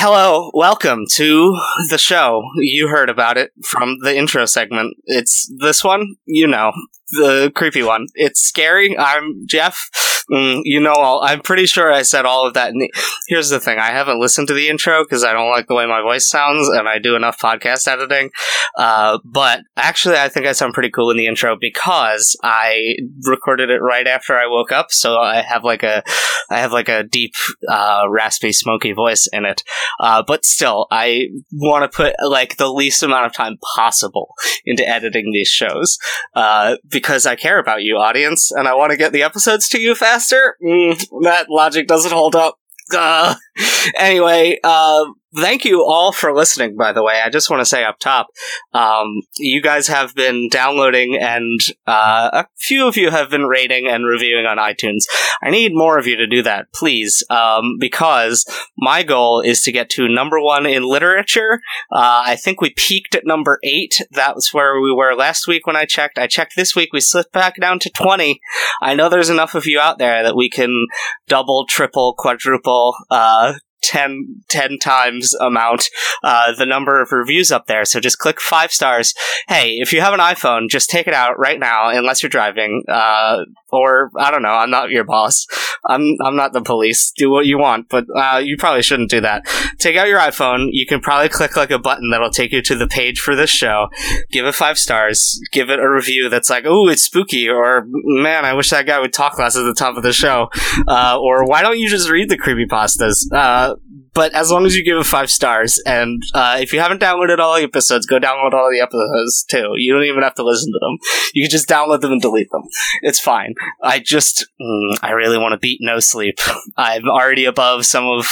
Hello, welcome to the show. You heard about it from the intro segment. It's this one, you know, the creepy one. It's scary. I'm Jeff. Mm, you know, all, I'm pretty sure I said all of that. The, here's the thing: I haven't listened to the intro because I don't like the way my voice sounds, and I do enough podcast editing. Uh, but actually, I think I sound pretty cool in the intro because I recorded it right after I woke up, so I have like a, I have like a deep, uh, raspy, smoky voice in it. Uh, but still, I want to put like the least amount of time possible into editing these shows uh, because I care about you, audience, and I want to get the episodes to you faster. Mm, that logic doesn't hold up. Uh, anyway, uh, thank you all for listening, by the way. I just want to say up top, um, you guys have been downloading and uh, a few of you have been rating and reviewing on iTunes. I need more of you to do that, please, um, because my goal is to get to number one in literature. Uh, I think we peaked at number eight. That was where we were last week when I checked. I checked this week. We slipped back down to 20. I know there's enough of you out there that we can double, triple, quadruple, uh, 10, 10 times amount uh, the number of reviews up there. So just click five stars. Hey, if you have an iPhone, just take it out right now, unless you're driving. Uh, or I don't know. I'm not your boss. I'm I'm not the police. Do what you want, but uh, you probably shouldn't do that. Take out your iPhone. You can probably click like a button that'll take you to the page for this show. Give it five stars. Give it a review that's like, "Oh, it's spooky," or "Man, I wish that guy would talk less at the top of the show," uh, or "Why don't you just read the creepy pastas?" Uh, but as long as you give it five stars, and uh, if you haven't downloaded all the episodes, go download all the episodes too. You don't even have to listen to them. You can just download them and delete them. It's fine. I just, mm, I really want to beat No Sleep. I'm already above some of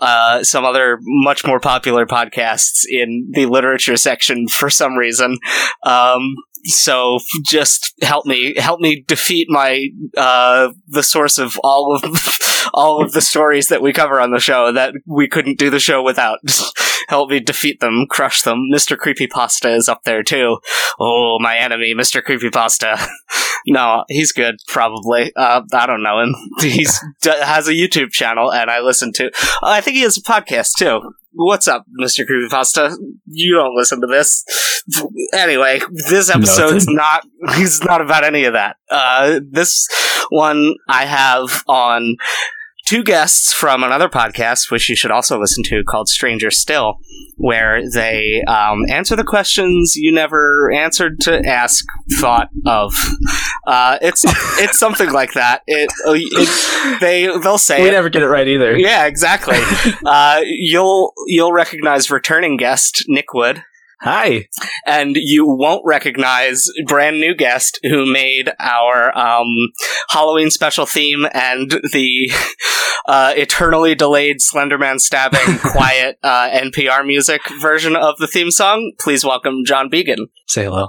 uh, some other much more popular podcasts in the literature section for some reason. Um, so just help me help me defeat my uh the source of all of all of the stories that we cover on the show that we couldn't do the show without. Help me defeat them crush them. Mr creepypasta is up there too. Oh my enemy mr creepypasta. No he's good probably. Uh i don't know him. He's has a youtube channel and i listen to i think he has a podcast too What's up, Mr. Creepypasta? You don't listen to this. Anyway, this episode's Nothing. not it's not about any of that. Uh this one I have on two guests from another podcast, which you should also listen to, called Stranger Still, where they um, answer the questions you never answered to ask, thought of. Uh, it's it's something like that. It, uh, it they they'll say We it. never get it right either. Yeah, exactly. uh, you'll you'll recognize returning guest Nick Wood, Hi. and you won't recognize brand new guest who made our um, Halloween special theme and the uh, eternally delayed Slenderman stabbing quiet uh, NPR music version of the theme song. Please welcome John Began. Say hello.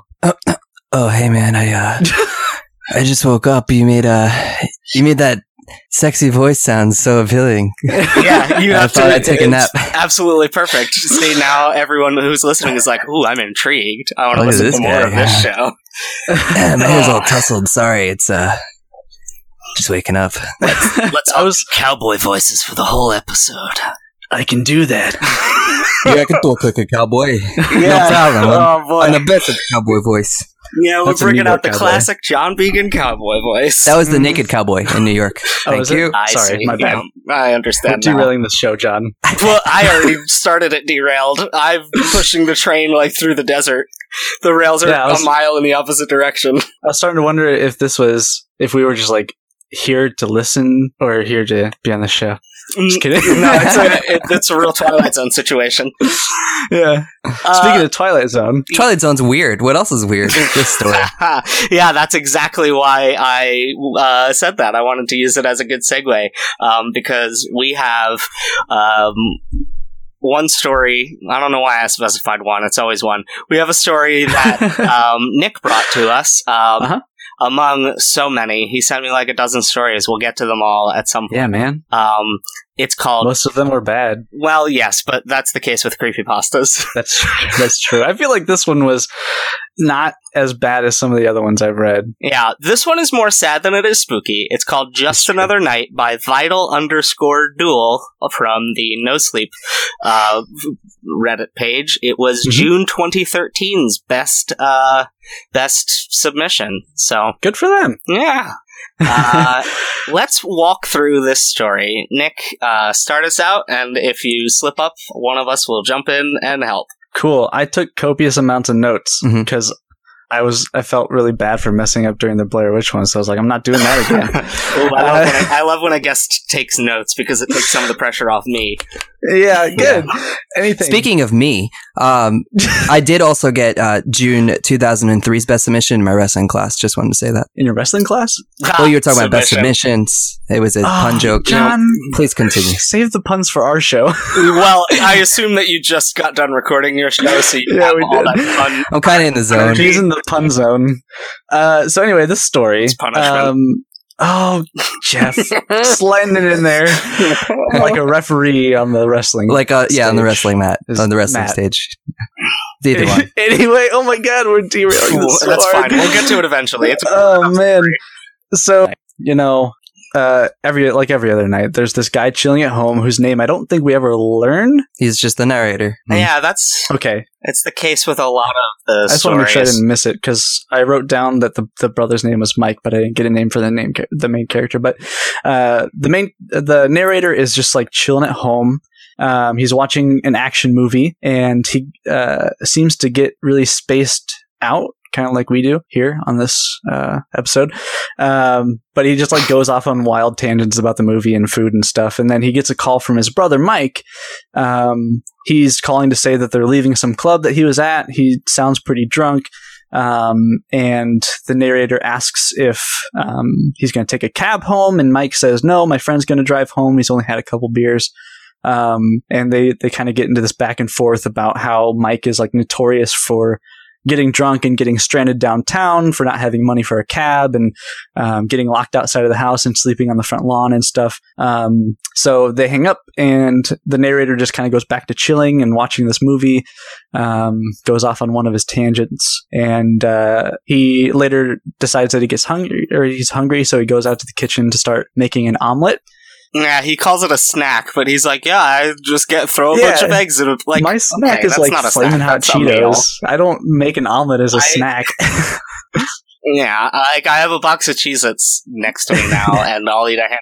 Oh, hey man, I uh, I just woke up. You made uh, you made that sexy voice sounds so appealing. Yeah, you I have thought to I'd take a nap. Absolutely perfect. See now, everyone who's listening is like, "Ooh, I'm intrigued. I want to listen to more guy. of this show." Yeah, my hair's all tussled. Sorry, it's uh, just waking up. Let's I was- cowboy voices for the whole episode. I can do that. yeah, I can talk like a cowboy. Yeah. problem. Oh boy. I'm the best at the cowboy voice. yeah, we're That's bringing out the cowboy. classic John Began cowboy voice. That was the mm-hmm. naked cowboy in New York. Oh, Thank is you. I Sorry, see. my bad. Yeah, I We're understand. now. derailing this show, John. Well, I already started it derailed. I'm pushing the train like through the desert. The rails are Yeah, was- a mile in the opposite direction. I was starting to wonder if this was if we were just like here to listen or here to be on the show. Just kidding. no, it's a, it, it's a real Twilight Zone situation. yeah. Uh, Speaking of Twilight Zone, Twilight Zone's weird. What else is weird? This story. yeah, that's exactly why I uh, said that. I wanted to use it as a good segue um, because we have um, one story. I don't know why I specified one. It's always one. We have a story that um, Nick brought to us. Um, Uh-huh. Among so many, he sent me like a dozen stories. We'll get to them all at some point. Yeah, man. Um, it's called. Most of them are bad. well, yes, but that's the case with creepypastas. That's that's true. I feel like this one was not as bad as some of the other ones I've read. yeah, this one is more sad than it is spooky. It's called Just true. Another Night by Vital underscore Duel from the No Sleep uh, Reddit page. It was Mhm. June 2013's best uh, best submission. So Good for them. yeah. Uh, let's walk through this story. Nick, uh, start us out, and if you slip up, one of us will jump in and help. Cool. I took copious amounts of notes because I was I felt really bad for messing up during the Blair Witch one, so I was like, I'm not doing that again. Ooh, I, love when I, I love when a guest takes notes because it takes some of the pressure off me. Yeah, good. Anything. Speaking of me, um, I did also get uh, June 2003's best submission in my wrestling class. Just wanted to say that. in your wrestling class, Well, you were talking about best submissions. It was a Oh, pun joke. John, Please continue. save the puns for our show. Well, I assume that you just got done recording your show, so you Yeah, we did. I'm kind of in the zone. He's in the pun zone. Uh, so anyway, this story. It's punishment. Um, oh, Jeff, sliding it in there like a referee on the wrestling. Like, uh, yeah, on the wrestling mat, is on the wrestling Matt. stage. Either one. anyway, oh my god, we're derailing Cool, this. so That's hard. fine. We'll get to it eventually. It's oh man. So you know, uh, every like every other night, there's this guy chilling at home whose name I don't think we ever learn. He's just the narrator. yeah, that's Okay, it's the case with a lot of the stories. I just want to make sure I didn't miss it because I wrote down that the, the brother's name was Mike, but I didn't get a name for the name the main character. But uh, the main the narrator is just like chilling at home. Um, he's watching an action movie and he uh, seems to get really spaced out, kind of like we do here on this uh, episode. Um, but he just like goes off on wild tangents about the movie and food and stuff. And then he gets a call from his brother Mike. Um, he's calling to say that they're leaving some club that he was at. He sounds pretty drunk. Um, and the narrator asks if um, he's going to take a cab home, and Mike says, "No, my friend's going to drive home. He's only had a couple beers." Um, and they they kind of get into this back and forth about how Mike is like notorious for getting drunk and getting stranded downtown for not having money for a cab and um, getting locked outside of the house and sleeping on the front lawn and stuff. Um, so they hang up, and the narrator just kind of goes back to chilling and watching this movie. Um, goes off on one of his tangents, and uh, he later decides that he gets hungry or he's hungry, so he goes out to the kitchen to start making an omelet. Yeah, he calls it a snack, but he's like, "Yeah, I just get throw a Yeah. bunch of eggs in a like." My snack okay, is like not flaming snack, hot. Cheetos. I don't make an omelet as a I- snack. Yeah, like I have a box of Cheez-Its next to me now, and I'll eat a handful.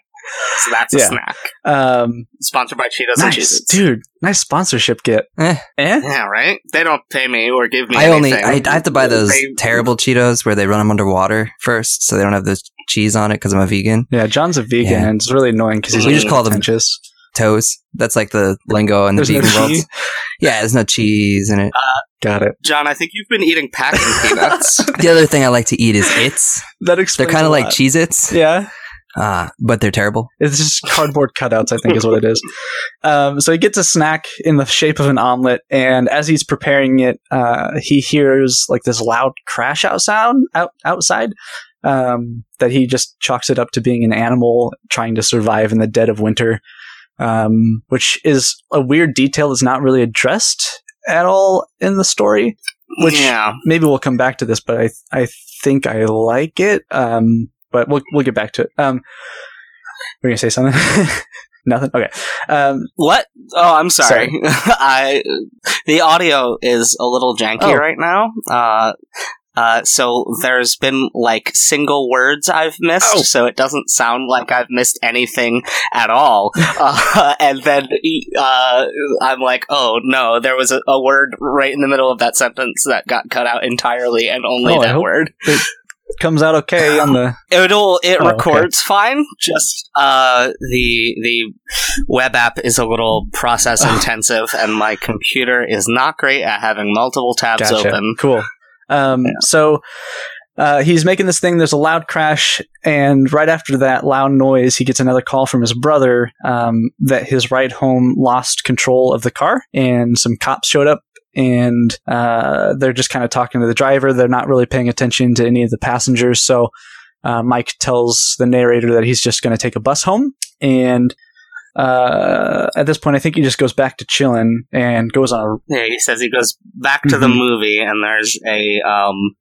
So that's a Yeah. snack. um, Sponsored by Cheetos and Cheez-Its. dude. Nice sponsorship kit. Eh. Eh? Yeah, right? They don't pay me or give me I only. I, I have to buy those They- terrible Cheetos where they run them underwater first, so they don't have the cheese on it because I'm a vegan. Yeah, John's a vegan, Yeah. and it's really annoying because he's We just call them- pretentious. Toes. That's like the lingo in the There's no vegan world. Yeah, there's no cheese in it. Got it. John, I think you've been eating packing peanuts. The other thing I like to eat is its. That They're kind of like lot. Cheez Its, Yeah, uh, but they're terrible. it's just cardboard cutouts. I think is what it is. Um, so he gets a snack in the shape of an omelet, and as he's preparing it, uh, he hears like this loud crash out sound out outside. Um, that he just chalks it up to being an animal trying to survive in the dead of winter, um, which is a weird detail that's not really addressed at all in the story. Which yeah. maybe we'll come back to this, but I I think I like it. Um, but we'll we'll get back to it. Um, we're gonna say something. Nothing. Okay. Um, What? Oh, I'm sorry. I the audio is a little janky Oh. right now. Uh, uh, so there's been like single words I've missed, Oh. so it doesn't sound like I've missed anything at all. Uh, and then uh, I'm like, oh no, there was a, a word right in the middle of that sentence that got cut out entirely, and only Oh, that word. Comes out okay on the. It'll it Oh, okay. records fine. Just uh, the the web app is a little process intensive, and my computer is not great at having multiple tabs Gotcha. open. Cool. Um, So uh, he's making this thing. There's a loud crash, and right after that loud noise, he gets another call from his brother um, that his ride home lost control of the car, and some cops showed up. And uh, they're just kind of talking to the driver. They're not really paying attention to any of the passengers. So uh, Mike tells the narrator that he's just going to take a bus home. And uh, at this point, I think he just goes back to chilling and goes on a Yeah, he says he goes back to the Mhm. movie, and there's a um,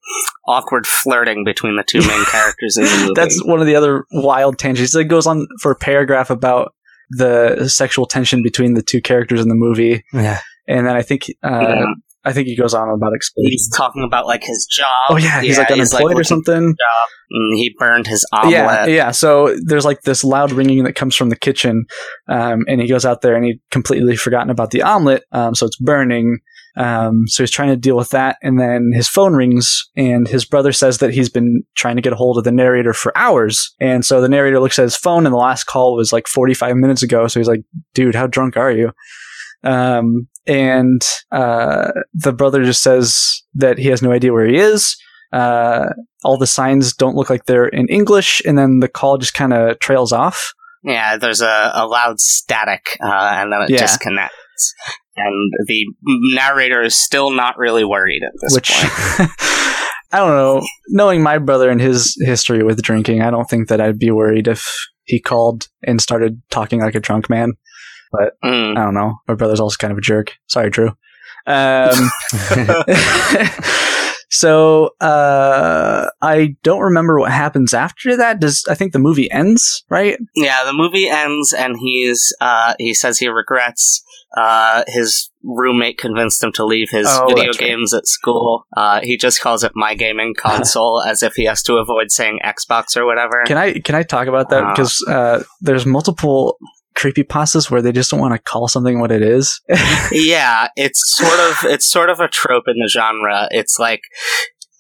awkward flirting between the two main characters in the movie. That's one of the other wild tangents. It goes on for a paragraph about the sexual tension between the two characters in the movie, Yeah. And then I think uh, Yeah. I think he goes on about explaining. he's talking about like his job. Oh yeah, he's like unemployed or something. He burned his omelet. Yeah, yeah. So there's like this loud ringing that comes from the kitchen, um, and he goes out there and he completely forgotten about the omelet, um, so it's burning. Um, so he's trying to deal with that, and then his phone rings, and his brother says that he's been trying to get a hold of the narrator for hours, and so the narrator looks at his phone, and the last call was like 45 minutes ago. So he's like, "Dude, how drunk are you?" Um, and uh, the brother just says that he has no idea where he is. Uh, all the signs don't look like they're in English, and then the call just kind of trails off. Yeah, there's a, a loud static, uh, and then it Yeah. disconnects. And the narrator is still not really worried at this which point. I don't know. Knowing my brother and his history with drinking, I don't think that I'd be worried if he called and started talking like a drunk man. Mm. I don't know. My brother's also kind of a jerk. Sorry, Drew. Um, so uh, I don't remember what happens after that. Does I think the movie ends right? Yeah, the movie ends, and he's uh, he says he regrets uh, his roommate convinced him to leave his Oh, video that's right. games at school. Uh, he just calls it my gaming console, as if he has to avoid saying Xbox or whatever. Can I can I talk about that Uh. because uh, there's multiple creepy pastas where they just don't want to call something what it is. yeah, it's sort of it's sort of a trope in the genre. It's like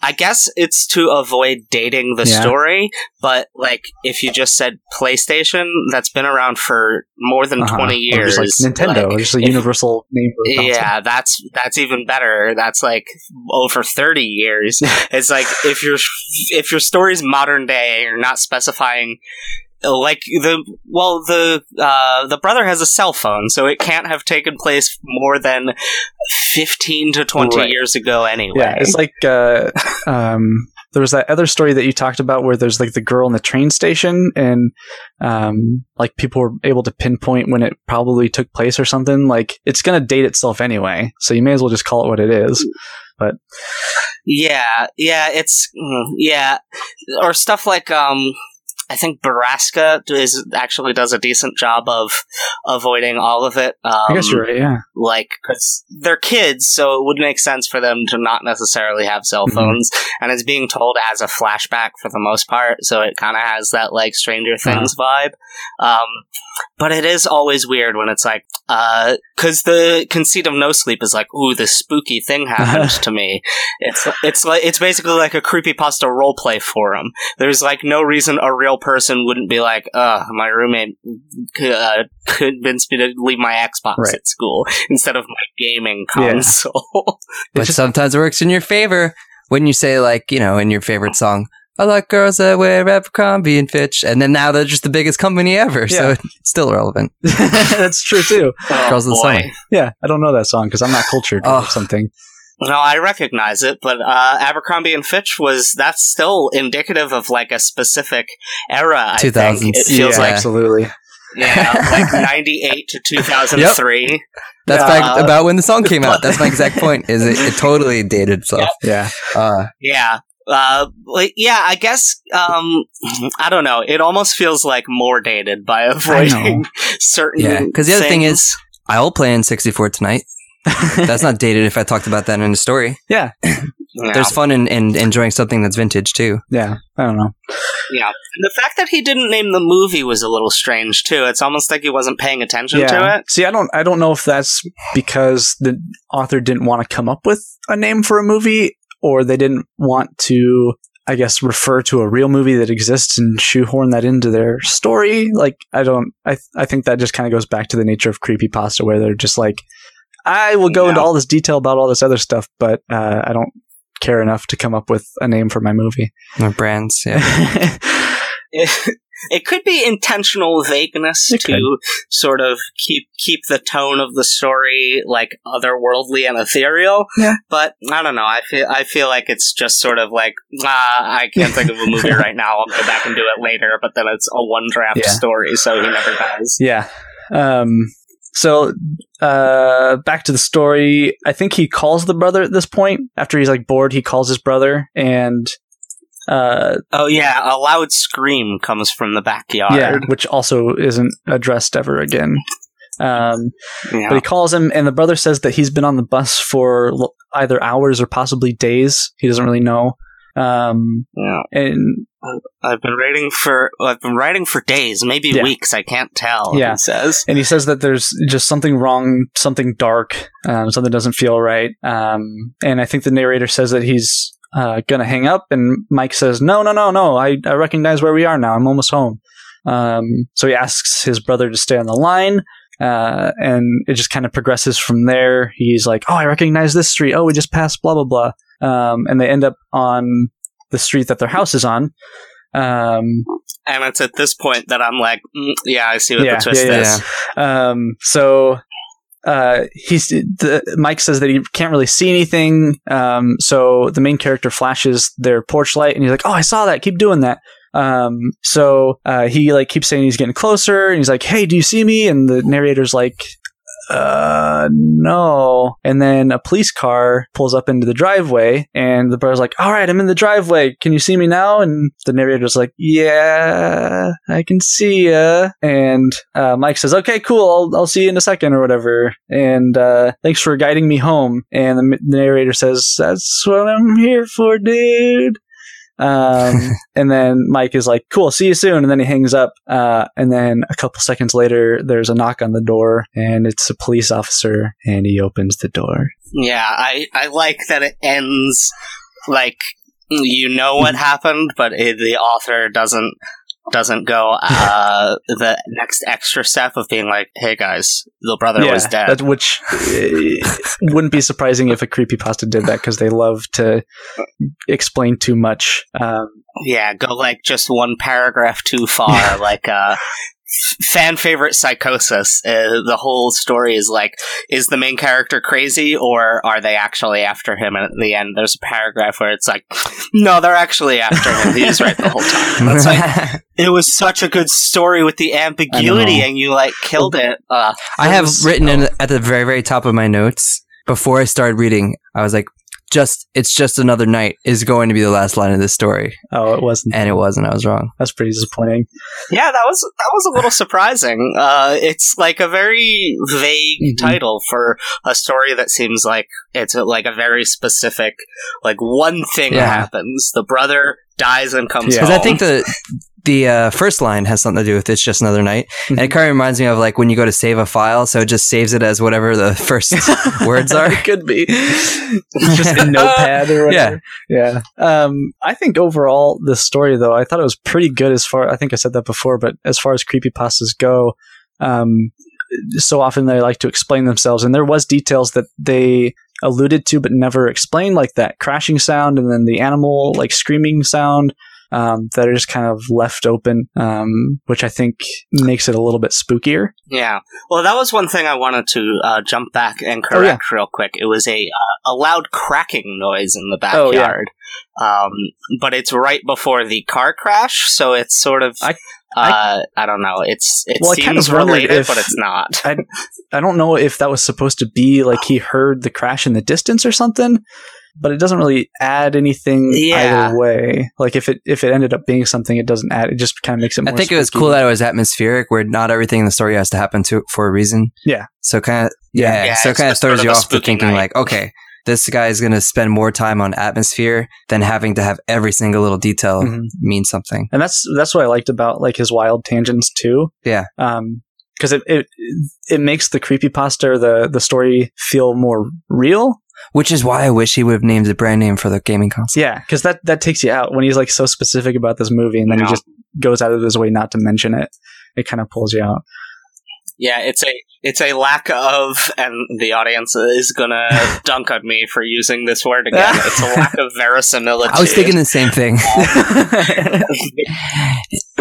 I guess it's to avoid dating the Yeah. story, but like if you just said PlayStation, that's been around for more than Uh-huh. twenty Or years. just like Nintendo, like, or just a if- universal name. Yeah, that's that's even better. That's like over thirty years. it's like if your if your story's modern day, you're not specifying like the well the uh, the brother has a cell phone, so it can't have taken place more than fifteen to twenty Right. years ago anyway. Yeah, it's like uh, um, there was that other story that you talked about where there's like the girl in the train station, and um, like people were able to pinpoint when it probably took place or something. Like it's gonna date itself anyway, so you may as well just call it what it is. But Yeah, yeah, it's mm, yeah, or stuff like um, I think Borrasca is actually does a decent job of avoiding all of it. Um, I guess you're right. Yeah, like because they're kids, so it would make sense for them to not necessarily have cell Mhm. phones, and it's being told as a flashback for the most part, so it kind of has that like Stranger Things vibe. Um, but it is always weird when it's like, because the conceit of No Sleep is like, ooh, this spooky thing happened to me. It's it's like it's basically like a creepy creepypasta roleplay forum. There's like no reason a real person wouldn't be like, uh, my roommate uh, convinced me to leave my Xbox Right. at school instead of my gaming Yeah. console. but just- sometimes it works in your favor when you say like you know in your favorite song i like girls that wear abercrombie and fitch and then now they're just the biggest company ever so it's still relevant that's true too. Oh, Girls of the boy. Summer. Yeah, I don't know that song because I'm not cultured or Oh. something. No, I recognize it, but uh, Abercrombie and Fitch was that's still indicative of like a specific era. Two thousand. it feels yeah, like absolutely. yeah, like ninety eight to two thousand three. that's Yeah. back about when the song came out that's my exact point is it, it totally dated itself Yeah, uh, Yeah. Uh, like, yeah, I guess, um, I don't know. It almost feels like more dated by avoiding certain. yeah because the other thing is i'll play N64 tonight that's not dated if i talked about that in a story yeah, Yeah. there's fun in, in enjoying something that's vintage too yeah. I don't know. yeah. The fact that he didn't name the movie was a little strange too. It's almost like he wasn't paying attention to it. See, I don't, I don't know if that's because the author didn't want to come up with a name for a movie, or they didn't want to, I guess, refer to a real movie that exists and shoehorn that into their story. Like, I don't, I, I think that just kind of goes back to the nature of creepypasta, where they're just like, I will go Yeah. into all this detail about all this other stuff, but uh, I don't care enough to come up with a name for my movie. Or brands, yeah. it, it could be intentional vagueness It to could. sort of keep keep the tone of the story like otherworldly and ethereal. Yeah. But I don't know. I feel I feel like it's just sort of like ah, I can't think of a movie right now. I'll go back and do it later. But then it's a one draft Yeah. story, so he never does. yeah. Um, so uh, back to the story. I think he calls the brother at this point. After he's like bored, he calls his brother and. Uh, Oh yeah, a loud scream comes from the backyard. yeah, which also isn't addressed ever again. Um, Yeah. But he calls him, and the brother says that he's been on the bus for l- either hours or possibly days. He doesn't really know. Um, yeah. and I've been writing for I've been writing for days, maybe Yeah. weeks. I can't tell. Yeah. He says. and he says that there's just something wrong, something dark, um, something doesn't feel right. Um, and I think the narrator says that he's uh, gonna hang up, and Mike says, "No, no, no, no. I, I recognize where we are now. I'm almost home." Um, so he asks his brother to stay on the line. Uh, and it just kind of progresses from there. He's like, "Oh, I recognize this street. Oh, we just passed blah blah blah." Um, and they end up on the street that their house is on. Um, And it's at this point that I'm like, mm, yeah, I see what Yeah, the twist yeah, yeah. is. Um, so uh, he's the, Mike says that he can't really see anything. Um, so the main character flashes their porch light, and he's like, "Oh, I saw that. Keep doing that." Um, so uh, he like keeps saying he's getting closer, and he's like, "Hey, do you see me?" And the narrator's like. Uh, no. And then a police car pulls up into the driveway, and the brother's like, All right, I'm in the driveway. Can you see me now? And the narrator's like, Yeah, I can see ya. And uh, Mike says, Okay, cool. I'll, I'll see you in a second or whatever. And uh, thanks for guiding me home. And the, the narrator says, That's what I'm here for, dude. Um, and then Mike is like, "Cool, see you soon." And then he hangs up. Uh, and then a couple seconds later, there's a knock on the door, and it's a police officer, and he opens the door. Yeah, I, I like that it ends like you know what happened, but it, the author doesn't doesn't go uh, the next extra step of being like, "Hey guys, the brother was dead." that- which uh, wouldn't be surprising if a creepy pasta did that because they love to explain too much. Um, Yeah, go like just one paragraph too far. like uh, fan favorite psychosis. Uh, the whole story is like, is the main character crazy or are they actually after him? And at the end, there's a paragraph where it's like, no, they're actually after him. He was right the whole time. It's like it was such a good story with the ambiguity, and you like killed it. Uh, I have was- written in at the very, very top of my notes before I started reading. I was like, "Just it's just another night" is going to be the last line of this story, oh, it wasn't. and it wasn't. I was wrong. That's pretty disappointing. Yeah, that was that was a little surprising. Uh, it's like a very vague Mhm. title for a story that seems like it's a, like a very specific, like one thing Yeah. happens. The brother dies and comes Yeah. Because home. I think the the uh, first line has something to do with it's just another night, and it kind of reminds me of like when you go to save a file, so it just saves it as whatever the first words are. it could be It's just a notepad or whatever. Yeah. Um, I think overall the story though, I thought it was pretty good as far. I think I said that before, but as far as creepy creepypastas go, um, so often they like to explain themselves, and there was details that they alluded to but never explained, like that crashing sound and then the animal like screaming sound. Um, that are just kind of left open, um, which I think makes it a little bit spookier. yeah. Well, that was one thing I wanted to uh, jump back and Oh, yeah. correct real quick. It was a uh, a loud cracking noise in the Oh, yeah. backyard, um, but it's right before the car crash, so it's sort of. I- uh, I don't know. It's it Well, I kind of related, if- but it's not. I I don't know if that was supposed to be like he heard the crash in the distance or something, but it doesn't really add anything Yeah. either way. Like if it if it ended up being something, it doesn't add. It just kind of makes it. I More think it was cool that it was atmospheric, where not everything in the story has to happen to for a reason. Yeah. So kind of yeah, Yeah, so it's kind of throws you a off to thinking night. like, okay, this guy is going to spend more time on atmosphere than having to have every single little detail Mhm. mean something. and that's that's what I liked about like his wild tangents too. Yeah. Um, because it, it it makes the creepypasta or the the story feel more real. Which is why I wish he would have named the brand name for the gaming console. Yeah, because that that takes you out when he's like so specific about this movie, and then Yeah. he just goes out of his way not to mention it. It kind of pulls you out. Yeah, it's a it's a lack of, and the audience is gonna dunk on me for using this word again. It's a lack of verisimilitude. I was thinking the same thing.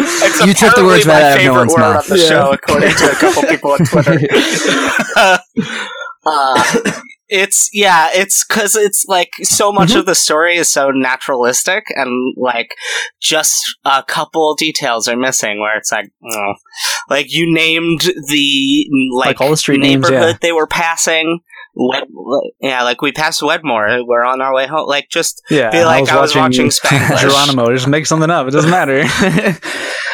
It's You took the words right out of no one's mouth. on the Yeah. show, according to a couple people on Twitter. uh, it's yeah, it's because it's like so much Mm-hmm. of the story is so naturalistic, and like just a couple details are missing. Where it's like, oh. like you named the like, Like all the street names, neighborhood yeah. they were passing. Wed- yeah, like we passed Wedmore. We're on our way home. Like just yeah, Feel like I was watching Spanglish. Geronimo. Just make something up. It doesn't matter.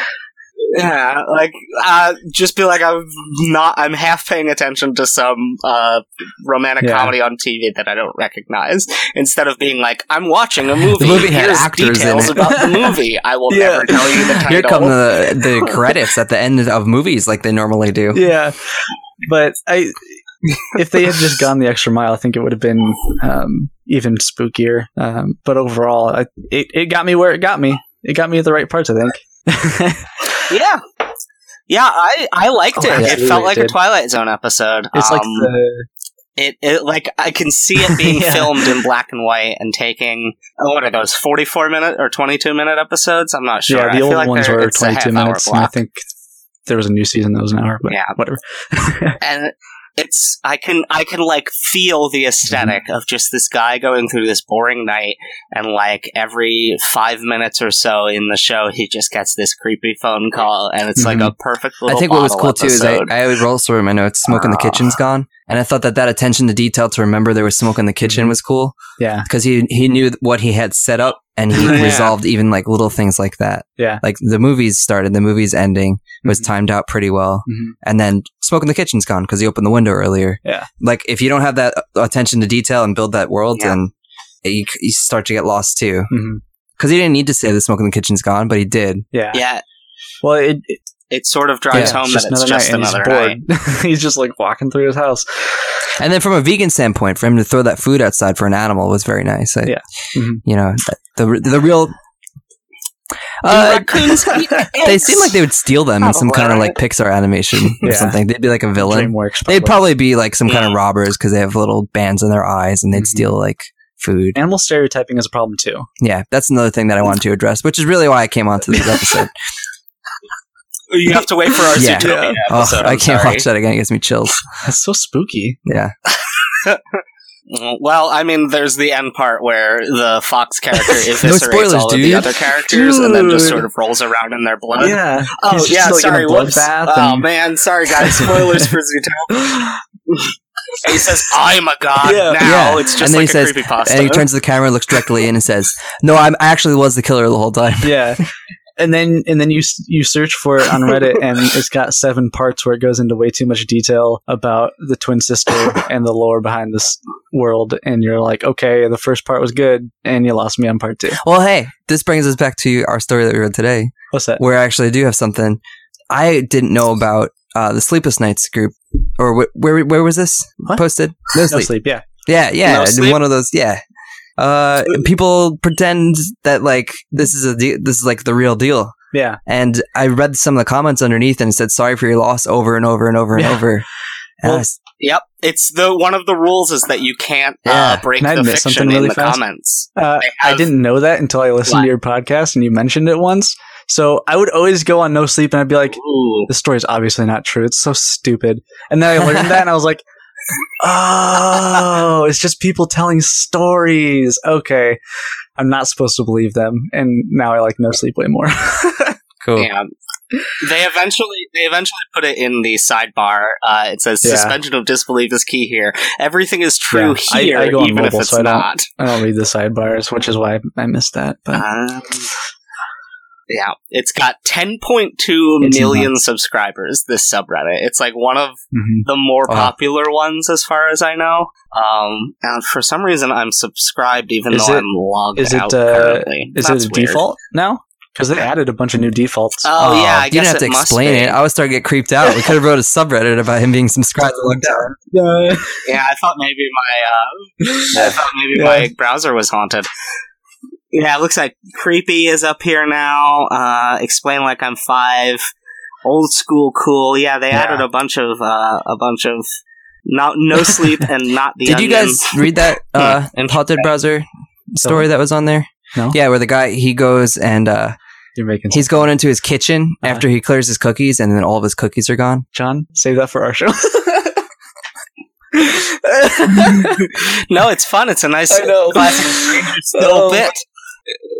Yeah, like uh, just be like I'm not. I'm half paying attention to some uh, romantic Yeah. comedy on TV that I don't recognize, instead of being like I'm watching a movie. movie had Here's actors in details it. about the movie. I will Yeah. never tell you the title. Here come the the credits at the end of movies, like they normally do. yeah, but I, if they had just gone the extra mile, I think it would have been um, even spookier. Um, but overall, I, it it got me where it got me. It got me at the right parts. I think. yeah, yeah. I I liked Oh, it. It felt like a. Twilight Zone episode. It's like Um, the it, it like I can see it being Yeah. filmed in black and white and taking oh, what are those forty four minute or twenty two minute episodes? I'm not sure. yeah, the feel old like ones were twenty two minutes, and I think there was a new season that was an hour. But Yeah. whatever. and it's I can I can like feel the aesthetic Mm-hmm. of just this guy going through this boring night and like every five minutes or so in the show he just gets this creepy phone call and it's like Mhm. a perfect I think what was cool too is I, episode. I would roll through in my notes. Smoke in the kitchen's gone, and I thought that that attention to detail to remember there was smoke in the kitchen Mhm. was cool yeah, because he he knew what he had set up and he Yeah. resolved even like little things like that. yeah. Like the movie's started, the movie's ending was Mhm. timed out pretty well, Mhm. and then smoke in the kitchen's gone because he opened the window earlier. Yeah. like if you don't have that uh, attention to detail and build that world, Yeah. then you, you start to get lost too. Mhm. Because he didn't need to say the smoke in the kitchen's gone, but he did. yeah, yeah Well, it, it it sort of drives Yeah, home it's that it's just and another he's night. he's just like walking through his house. And then from a vegan standpoint, for him to throw that food outside for an animal was very nice. I, Yeah. Mhm. You know, the the real. Uh, raccoons they seem like they would steal them in some kind of like Pixar animation or Yeah. something. They'd be like a villain. DreamWorks. They'd probably be like some kind of robbers because they have little bands in their eyes and they'd Mhm. steal like food. Animal stereotyping is a problem too. Yeah, that's another thing that I wanted to address, which is really why I came onto this episode. You have to wait for our Yeah. Zootopia oh, episode. I I'm can't sorry. watch that again. It gives me chills. That's so spooky. Yeah. Well, I mean, there's the end part where the Fox character eviscerates spoilers, all of the other characters and then just sort of rolls around in their blood. Yeah. Oh He's yeah, like, sorry. Whoops. bloodbath Oh man, sorry guys. Spoilers for Zootopia. he says, "I'm a god Yeah. now." Yeah. It's just And then like he a says- creepypasta. And he turns to the camera, looks directly in, and says, "No, I'm, I actually was the killer the whole time." yeah. And then and then you you search for it on Reddit and it's got seven parts where it goes into way too much detail about the twin sister and the lore behind this world and you're like okay the first part was good and you lost me on part two. Well, hey, this brings us back to our story that we read today, What's that? where I actually do have something I didn't know about uh, the Sleepless Nights group, or wh- where where was this What? posted? No No sleep. sleep. Yeah. Yeah, yeah, No one of those. Yeah, uh, people pretend that like this is a de- this is like the real deal, Yeah. and I read some of the comments underneath and said sorry for your loss over and over and over and Yeah. over. And I Well, was- Yep, it's the one of the rules is that you can't uh, break Can the fiction something in the fast? comments. Uh, They I didn't know that until I listened What? to your podcast and you mentioned it once. So I would always go on no sleep and I'd be like, Ooh. this story's obviously not true. It's so stupid. And then I learned that and I was like, oh, it's just people telling stories. Okay. I'm not supposed to believe them. And now I like no sleep way more. cool. Yeah. They eventually they eventually put it in the sidebar. Uh, it says Yeah. suspension of disbelief is key here. Everything is true Yeah, I- here, I go on even mobile, if it's so I don't- not. I don't read the sidebars, which is why I missed that. But Um, yeah, it's got 10.2 It's million subscribers. This subreddit. It's like one of Mhm. the more Wow. popular ones, as far as I know. Um, and for some reason, I'm subscribed even Is though it- I'm logged is it, out uh, currently. is That's it a weird. default now? Because they added a bunch of new defaults. Oh, yeah, I you didn't have to it explain it. I was starting to get creeped out. We could have wrote a subreddit about him being subscribed and looked out. Yeah. Yeah, I thought maybe my uh, I thought maybe Yeah. my browser was haunted. Yeah, it looks like creepy is up here now. Uh, explain like I'm five. old school cool. Yeah, they Yeah. added a bunch of uh, a bunch of not no sleep and not the. Did you guys read that uh, Haunted Browser story that was on there? No? Yeah, where the guy he goes and uh, You're making he's going into his kitchen Uh-huh. after he clears his cookies, and then all of his cookies are gone. John, save that for our show. no, it's fun. It's a nice I know. classic little Oh. bit.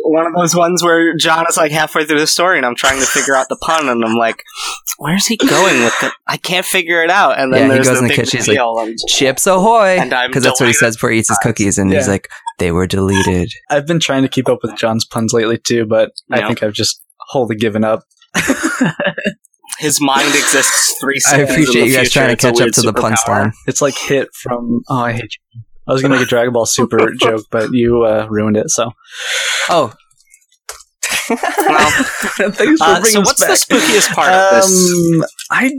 One of those ones where John is like halfway through the story, and I'm trying to figure out the pun, and I'm like, "Where's he going with it? I can't figure it out." And then Yeah, he goes the in the kitchen, he's like, Chips ahoy! Because that's what he says before he eats his cookies, and he's like, "They were deleted." I've been trying to keep up with John's puns lately too, but I think I've just wholly given up. his mind exists three I seconds. in appreciate the you guys future. trying to It's catch up to the superpower. punchline. It's like hit from Oh, I hate you. I was gonna make a Dragon Ball Super joke, but you uh, ruined it. So Oh, Well, thanks for uh, bringing so us what's the spookiest part of this? Um, I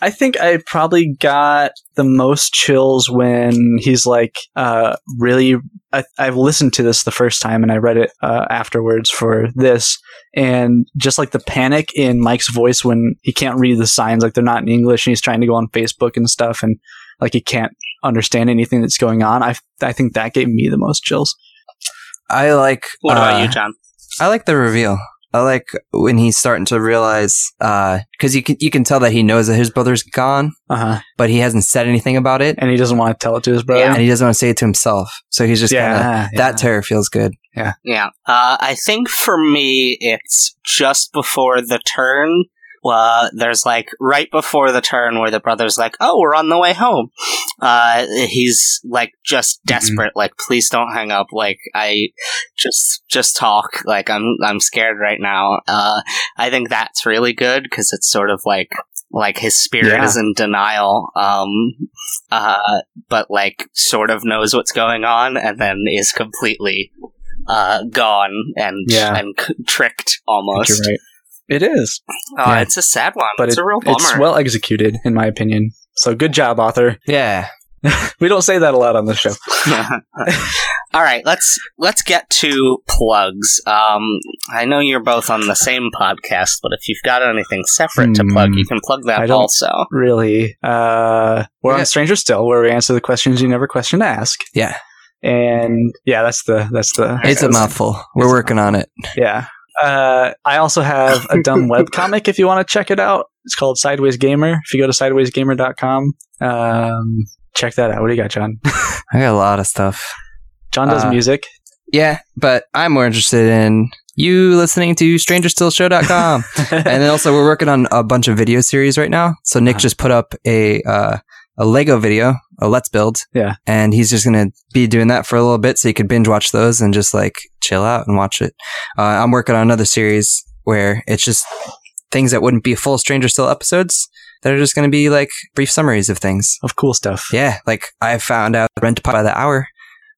I think I probably got the most chills when he's like uh really I, I've listened to this the first time and I read it uh, afterwards for this and just like the panic in Mike's voice when he can't read the signs like they're not in English and he's trying to go on Facebook and stuff and like he can't understand anything that's going on I I think that gave me the most chills I like. What about uh, you, John? I like the reveal. I like when he's starting to realize, because you can you can tell that he knows that his brother's gone, uh-huh but he hasn't said anything about it, and he doesn't want to tell it to his brother Yeah. and he doesn't want to say it to himself. So he's just kind of yeah, that terror feels good. Yeah, yeah. Uh, I think for me, it's just before the turn. Uh, there's like right before the turn where the brother's like, "Oh, we're on the way home." Uh, he's like just desperate, like, "Please don't hang up." Like, I just just talk. Like, I'm I'm scared right now. Uh, I think that's really good because it's sort of like like his spirit Yeah. is in denial. Um, uh, but like sort of knows what's going on and then is completely uh, gone and Yeah. and c- tricked almost. right it is Uh, Yeah. It's a sad one. but it's it- a real bummer. it's well executed in my opinion so good job author Yeah, we don't say that a lot on the show All right, let's let's get to plugs. Um, I know you're both on the same podcast, but if you've got anything separate to plug, Hmm. you can plug I that don't- also. really uh we're Yeah. on stranger still where we answer the questions you never question to ask yeah. and yeah that's the that's the It's a mouthful. We're It's working on it. yeah uh i also have a dumb web comic if you want to check it out it's called sideways gamer if you go to sidewaysgamer.com um check that out what do you got john I got a lot of stuff. john does Uh, music Yeah, but I'm more interested in you listening to strangerstillshow.com. and then also we're working on a bunch of video series right now. So Nick Uh-huh. just put up a uh, a Lego video, a Let's Build. Yeah. And he's just gonna be doing that for a little bit, so you could binge watch those and just like chill out and watch it. Uh, I'm working on another series where it's just things that wouldn't be full Stranger Still episodes that are just gonna be like brief summaries of things. of cool stuff Yeah, like I found out rent by the hour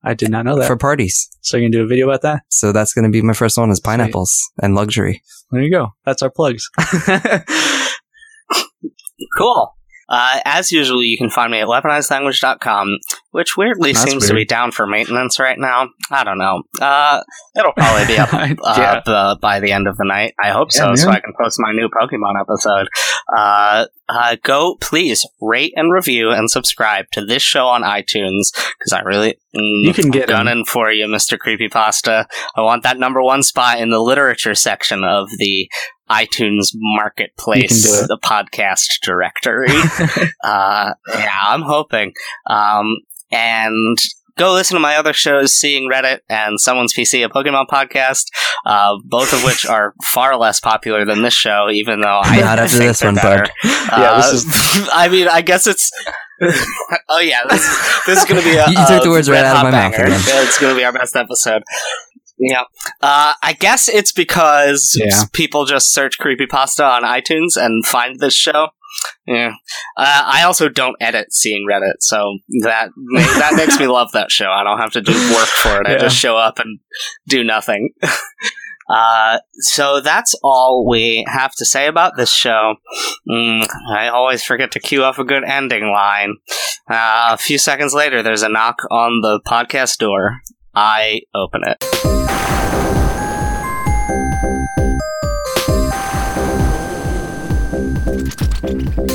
i did not know that for parties. so you're gonna do a video about that So that's gonna be my first one is pineapples and luxury. there you go that's our plugs Cool. Uh, as usual, you can find me at weaponizedlanguage.com, which weirdly That's seems to be down for maintenance right now. I don't know. Uh, it'll probably be up uh, yeah b- by the end of the night. I hope Yeah, so, so. I can post my new Pokemon episode. Uh, uh, go, please, rate and review and subscribe to this show on iTunes, because I really... Mm, you can get gunning for you, Mr. Creepypasta. I want that number one spot in the literature section of the iTunes marketplace, You can do it. the podcast directory. uh, yeah, I'm hoping. Um, and go listen to my other shows, Seeing Reddit and Someone's PC, a Pokemon podcast, uh, both of which are far less popular than this show, even though I Not after think this one, better. bud. Yeah, this Uh, I mean, I guess it's. oh yeah, this, this is going to be a. You took the words right out of hot my mouth banger. again. It's going to be our best episode. Yeah. Uh, I guess it's because Yeah. people just search creepypasta on iTunes and find this show. Yeah. Uh, I also don't edit seeing Reddit, so that that makes me love that show. I don't have to do work for it. I just show up and do nothing. Uh, so that's all we have to say about this show. Mm, I always forget to cue up a good ending line. Uh, a few seconds later, there's a knock on the podcast door. I open it. Música